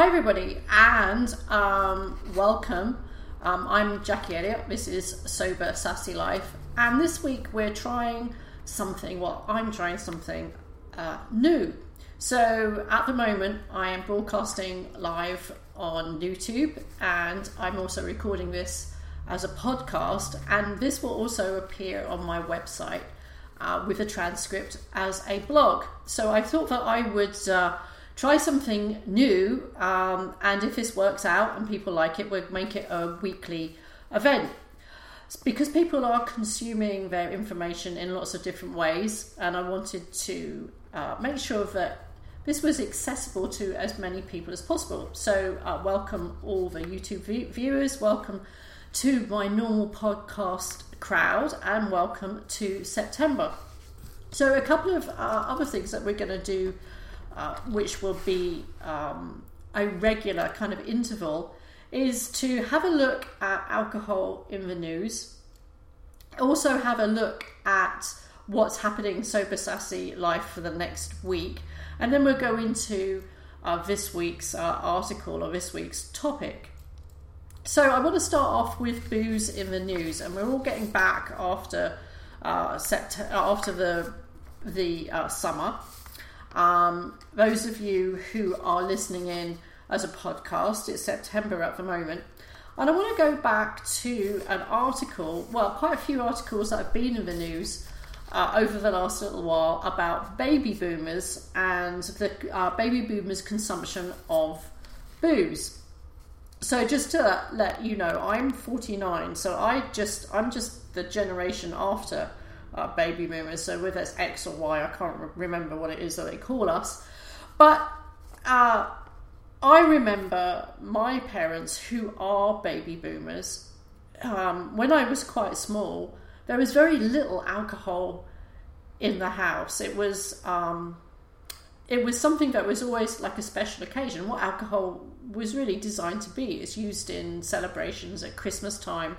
Hi, everybody, and um, welcome. Um, I'm Jackie Elliott. This is Sober Sassy Life, and this week we're trying something. Well, I'm trying something uh, new. So at the moment, I am broadcasting live on YouTube, and I'm also recording this as a podcast, and this will also appear on my website uh, with a transcript as a blog. So I thought that I would. Uh, try something new. Um, and if this works out and people like it, we'll make it a weekly event. because people are consuming their information in lots of different ways, and I wanted to uh, make sure that this was accessible to as many people as possible. So, uh, welcome all the YouTube viewers, welcome to my normal podcast crowd, and welcome to September. So, a couple of uh, other things that we're going to do uh, which will be um, a regular kind of interval, is to have a look at alcohol in the news. Also, have a look at what's happening sober sassy life for the next week, and then we'll go into uh, this week's uh, article or this week's topic. So, I want to start off with booze in the news, and we're all getting back after uh, sept- after the the uh, summer. Um, those of you who are listening in as a podcast, it's September at the moment. And I want to go back to an article, well, quite a few articles that have been in the news uh, over the last little while about baby boomers and the uh, baby boomers' consumption of booze. So just to let you know, I'm 49, so I just I'm just the generation after uh, baby boomers. So whether it's X or Y, I can't re- remember what it is that they call us. But uh, I remember my parents, who are baby boomers, um, when I was quite small, there was very little alcohol in the house. It was um, it was something that was always like a special occasion. What alcohol was really designed to be. It's used in celebrations at Christmas time.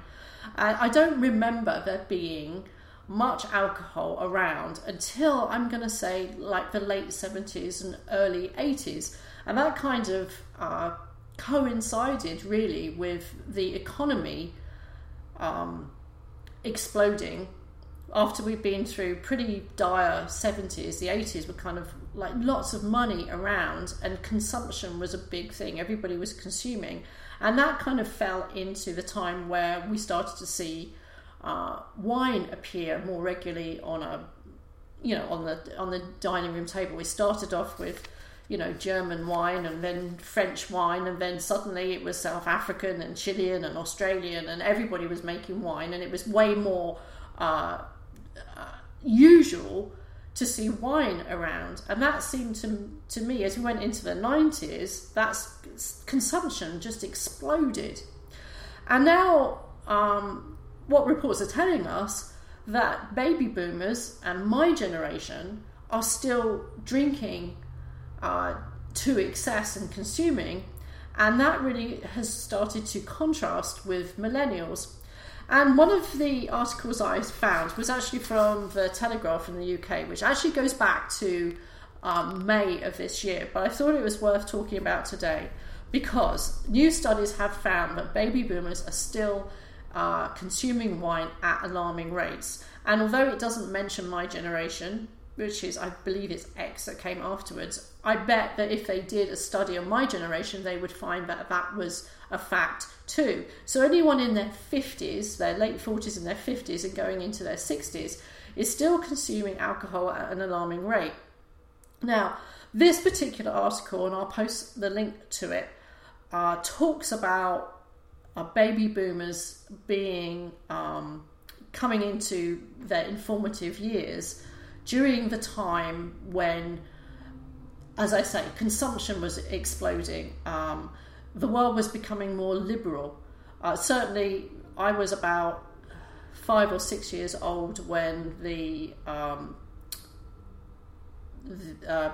And I don't remember there being much alcohol around until I'm going to say like the late 70s and early 80s. And that kind of uh, coincided really with the economy um, exploding after we've been through pretty dire 70s. The 80s were kind of like lots of money around, and consumption was a big thing. Everybody was consuming. And that kind of fell into the time where we started to see uh, wine appear more regularly on a you know on the on the dining room table. We started off with you know German wine and then French wine and then suddenly it was South African and Chilean and Australian and everybody was making wine and it was way more uh, uh, usual to see wine around and that seemed to, to me as we went into the 90s that's consumption just exploded and now um, what reports are telling us that baby boomers and my generation are still drinking uh, to excess and consuming, and that really has started to contrast with millennials. And one of the articles I found was actually from the Telegraph in the UK, which actually goes back to um, May of this year, but I thought it was worth talking about today because new studies have found that baby boomers are still uh, consuming wine at alarming rates. And although it doesn't mention my generation, which is, I believe it's X that came afterwards, I bet that if they did a study on my generation, they would find that that was a fact too. So anyone in their 50s, their late 40s and their 50s, and going into their 60s, is still consuming alcohol at an alarming rate. Now, this particular article, and I'll post the link to it, uh, talks about baby boomers being um, coming into their informative years during the time when, as I say, consumption was exploding. Um, the world was becoming more liberal. Uh, certainly, I was about five or six years old when the um, the, uh,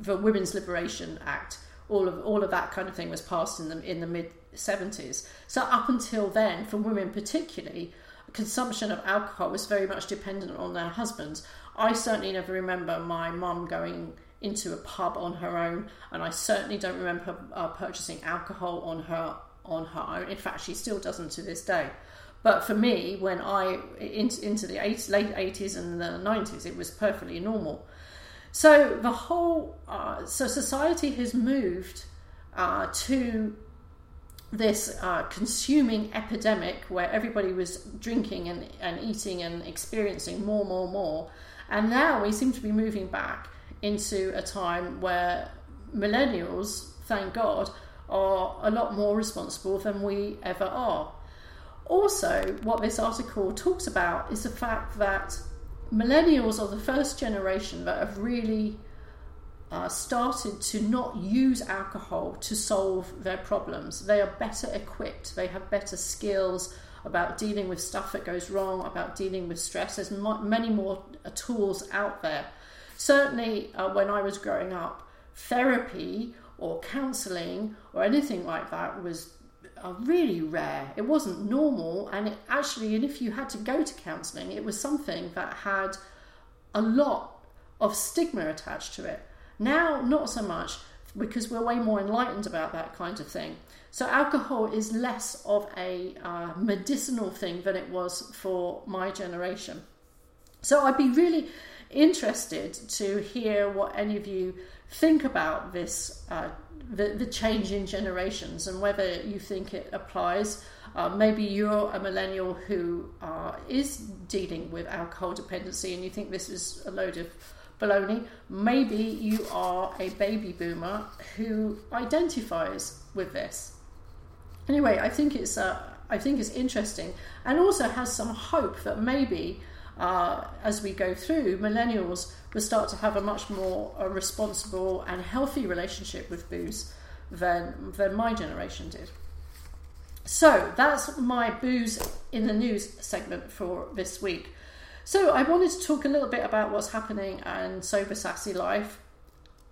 the Women's Liberation Act, all of all of that kind of thing was passed in the in the mid seventies. So up until then, for women particularly, consumption of alcohol was very much dependent on their husbands. I certainly never remember my mum going into a pub on her own, and I certainly don't remember uh, purchasing alcohol on her on her own. In fact, she still doesn't to this day. But for me, when I into, into the eight, late eighties and the nineties, it was perfectly normal. So the whole uh, so society has moved uh, to this uh, consuming epidemic where everybody was drinking and, and eating and experiencing more, more, more. And now we seem to be moving back into a time where millennials, thank God, are a lot more responsible than we ever are. Also, what this article talks about is the fact that millennials are the first generation that have really started to not use alcohol to solve their problems. They are better equipped, they have better skills about dealing with stuff that goes wrong, about dealing with stress. There's many more uh, tools out there. Certainly, uh, when I was growing up, therapy or counseling or anything like that was uh, really rare. It wasn't normal, and it actually, and if you had to go to counseling, it was something that had a lot of stigma attached to it. Now, not so much because we're way more enlightened about that kind of thing. So, alcohol is less of a uh, medicinal thing than it was for my generation. So, I'd be really interested to hear what any of you think about this uh, the, the change in generations and whether you think it applies. Uh, maybe you're a millennial who uh, is dealing with alcohol dependency and you think this is a load of baloney. Maybe you are a baby boomer who identifies with this. Anyway, I think it's uh, I think it's interesting and also has some hope that maybe uh, as we go through, millennials will start to have a much more uh, responsible and healthy relationship with booze than than my generation did. So that's my booze in the news segment for this week. So I wanted to talk a little bit about what's happening and sober sassy life.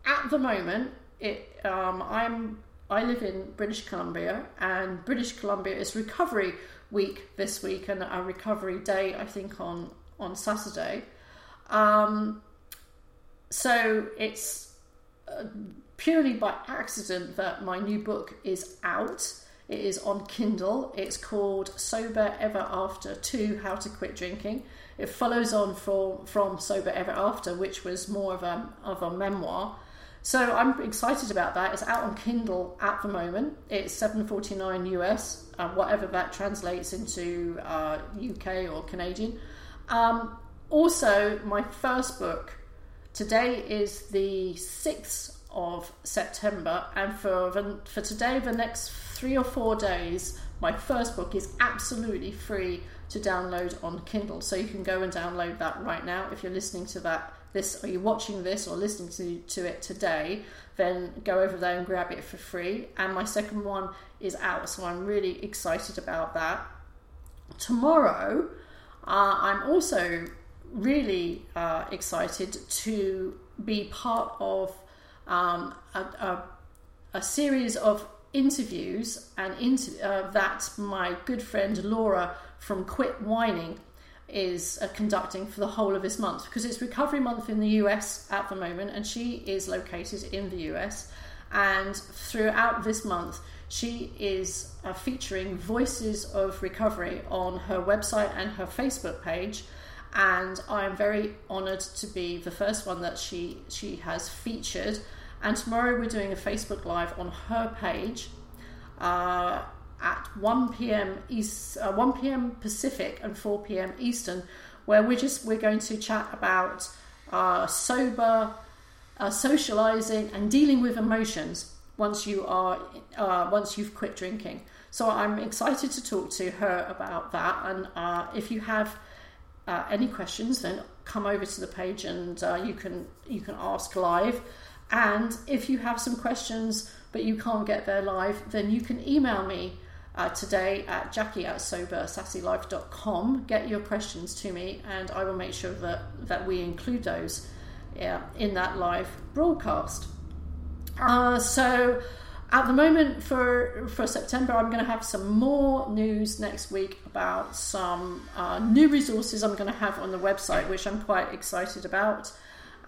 At the moment, it um, I'm I live in British Columbia, and British Columbia is Recovery Week this week, and a Recovery Day I think on on Saturday. Um, so it's uh, purely by accident that my new book is out. It is on Kindle. It's called Sober Ever After 2 How to Quit Drinking. It follows on from, from Sober Ever After, which was more of a, of a memoir. So I'm excited about that. It's out on Kindle at the moment. It's 7.49 US, uh, whatever that translates into uh, UK or Canadian. Um, also, my first book today is the 6th of September, and for the, for today, the next three or four days, my first book is absolutely free to download on Kindle. So you can go and download that right now. If you're listening to that, this, or you're watching this or listening to, to it today, then go over there and grab it for free. And my second one is out, so I'm really excited about that. Tomorrow, uh, I'm also really uh, excited to be part of um, a, a, a series of interviews and inter- uh, that my good friend Laura from Quit Whining is uh, conducting for the whole of this month because it's Recovery Month in the US at the moment, and she is located in the US. And throughout this month, she is uh, featuring Voices of Recovery on her website and her Facebook page. And I'm very honoured to be the first one that she she has featured. And tomorrow we're doing a Facebook Live on her page. Uh, at 1 p.m. East, uh, 1 p.m. Pacific and 4 p.m. Eastern, where we're just we're going to chat about uh, sober, uh, socializing, and dealing with emotions once you are uh, once you've quit drinking. So I'm excited to talk to her about that. And uh, if you have any questions, then come over to the page and you can you can ask live. And if you have some questions but you can't get there live, then you can email me uh, today at jackie at sobersassylife.com. Get your questions to me, and I will make sure that, that we include those yeah, in that live broadcast. Uh, so, at the moment for for September, I'm going to have some more news next week about some uh, new resources I'm going to have on the website, which I'm quite excited about.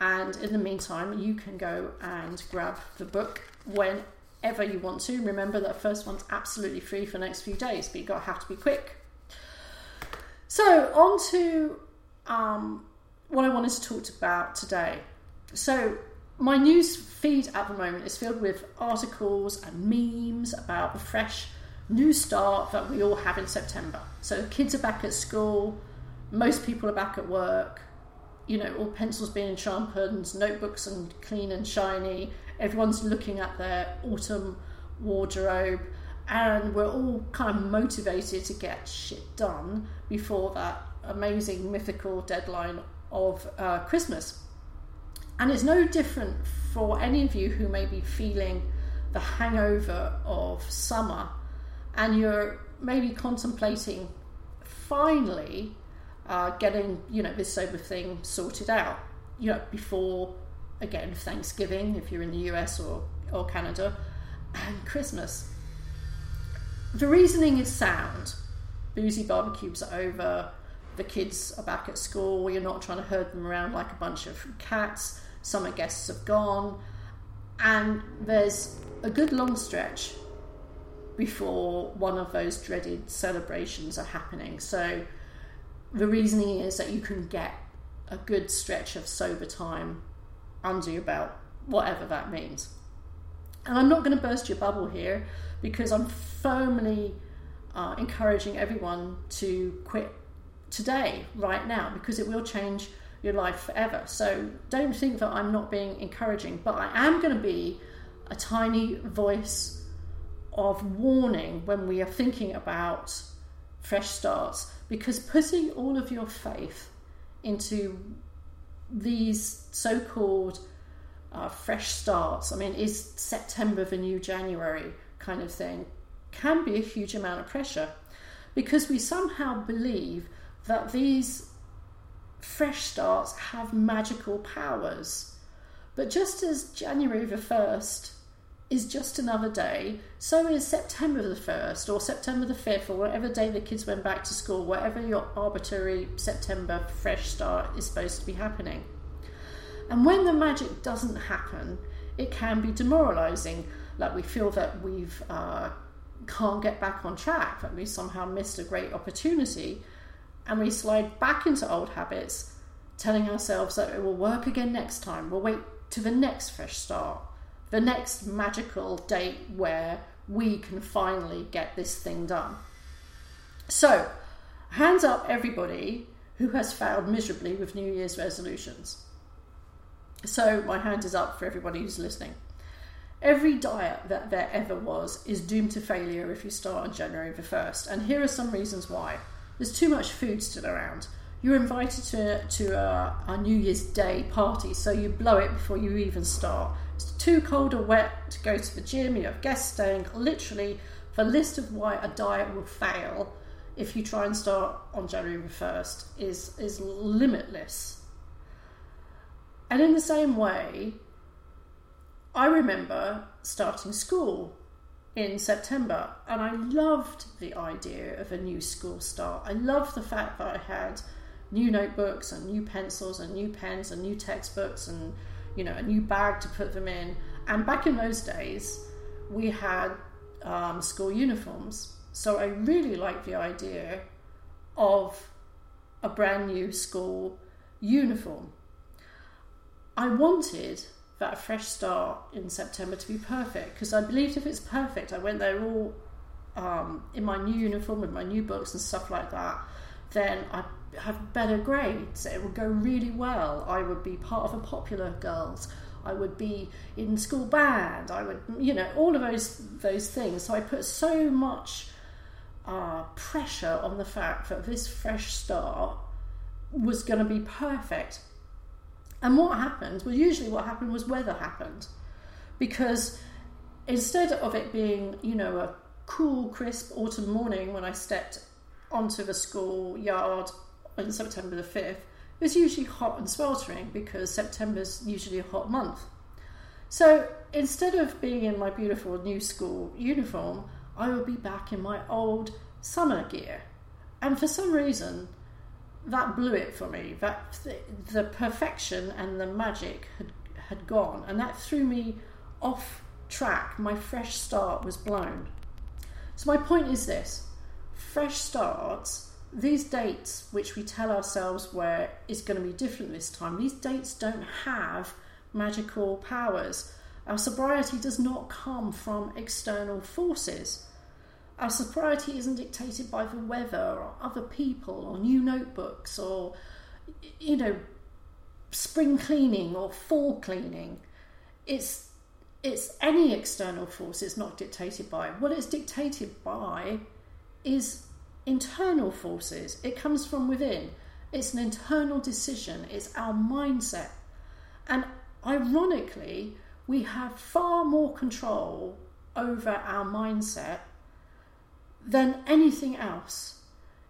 And in the meantime, you can go and grab the book whenever you want to. Remember that first one's absolutely free for the next few days, but you got to have to be quick. So on to um, what I wanted to talk about today. So my news feed at the moment is filled with articles and memes about the fresh new start that we all have in September. So kids are back at school, most people are back at work, you know, all pencils being sharpened, notebooks and clean and shiny. Everyone's looking at their autumn wardrobe, and we're all kind of motivated to get shit done before that amazing mythical deadline of uh, Christmas. And it's no different for any of you who may be feeling the hangover of summer and you're maybe contemplating finally getting you know this sober thing sorted out. You know before again Thanksgiving if you're in the US or or Canada and Christmas. The reasoning is sound. Boozy barbecues are over. The kids are back at school. You're not trying to herd them around like a bunch of cats. Summer guests have gone. And there's a good long stretch before one of those dreaded celebrations are happening. So the reasoning is that you can get a good stretch of sober time under your belt, whatever that means. And I'm not going to burst your bubble here because I'm firmly uh, encouraging everyone to quit today, right now, because it will change your life forever. So don't think that I'm not being encouraging, but I am going to be a tiny voice of warning when we are thinking about fresh starts because putting all of your faith into these so called uh, fresh starts, I mean, is September the new January kind of thing, can be a huge amount of pressure because we somehow believe that these fresh starts have magical powers. But just as January the 1st is just another day, so is September the 1st or September the 5th or whatever day the kids went back to school, whatever your arbitrary September fresh start is supposed to be happening. And when the magic doesn't happen, it can be demoralizing. Like we feel that we've uh, can't get back on track, that we somehow missed a great opportunity, and we slide back into old habits, telling ourselves that it will work again next time. We'll wait to the next fresh start the next magical date where we can finally get this thing done. So, hands up, everybody who has failed miserably with New Year's resolutions. So, my hand is up for everybody who's listening. Every diet that there ever was is doomed to failure if you start on January the 1st, and here are some reasons why. There's too much food still around. You're invited to, to a, a New Year's Day party, so you blow it before you even start. It's too cold or wet to go to the gym, you have guests staying. Literally, the list of why a diet will fail if you try and start on January 1st is, is limitless. And in the same way, I remember starting school in September and I loved the idea of a new school start. I loved the fact that I had new notebooks and new pencils and new pens and new textbooks and you know a new bag to put them in. And back in those days, we had um, school uniforms, so I really liked the idea of a brand new school uniform. I wanted that fresh start in September to be perfect because I believed if it's perfect, I went there all um, in my new uniform with my new books and stuff like that, then I have better grades. It would go really well. I would be part of a popular girls. I would be in school band. I would, you know, all of those those things. So I put so much uh, pressure on the fact that this fresh start was going to be perfect. And what happened? Well, usually what happened was weather happened, because instead of it being, you know, a cool, crisp autumn morning when I stepped onto the school yard on September the 5th, it was usually hot and sweltering because September's usually a hot month. So instead of being in my beautiful new school uniform, I would be back in my old summer gear. And for some reason, that blew it for me. That the perfection and the magic had, had gone, and that threw me off track. My fresh start was blown. So, my point is this fresh starts, these dates which we tell ourselves where is going to be different this time, these dates don't have magical powers. Our sobriety does not come from external forces. Our sobriety isn't dictated by the weather or other people or new notebooks or, you know, spring cleaning or fall cleaning. It's it's any external force it's not dictated by. What it's dictated by is internal forces. It comes from within. It's an internal decision. It's our mindset. And ironically, we have far more control over our mindset than anything else.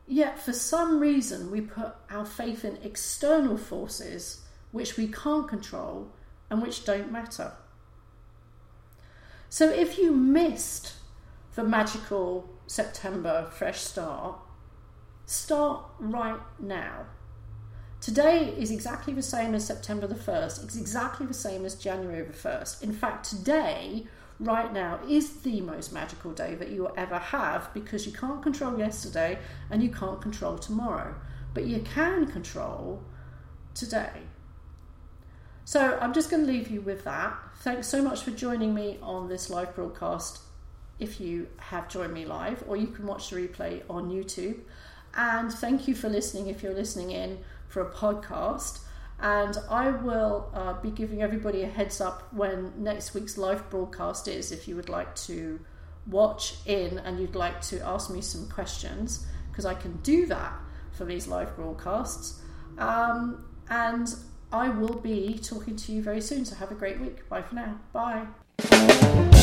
Yet, for some reason, we put our faith in external forces which we can't control and which don't matter. So, if you missed the magical September fresh start, start right now. Today is exactly the same as September the 1st. It's exactly the same as January the 1st. In fact, today, right now, is the most magical day that you will ever have because you can't control yesterday and you can't control tomorrow. But you can control today. So I'm just going to leave you with that. Thanks so much for joining me on this live broadcast if you have joined me live, or you can watch the replay on YouTube. And thank you for listening if you're listening in for a podcast. And I will uh, be giving everybody a heads up when next week's live broadcast is if you would like to watch in and you'd like to ask me some questions, because I can do that for these live broadcasts. Um, and I will be talking to you very soon. So have a great week. Bye for now. Bye.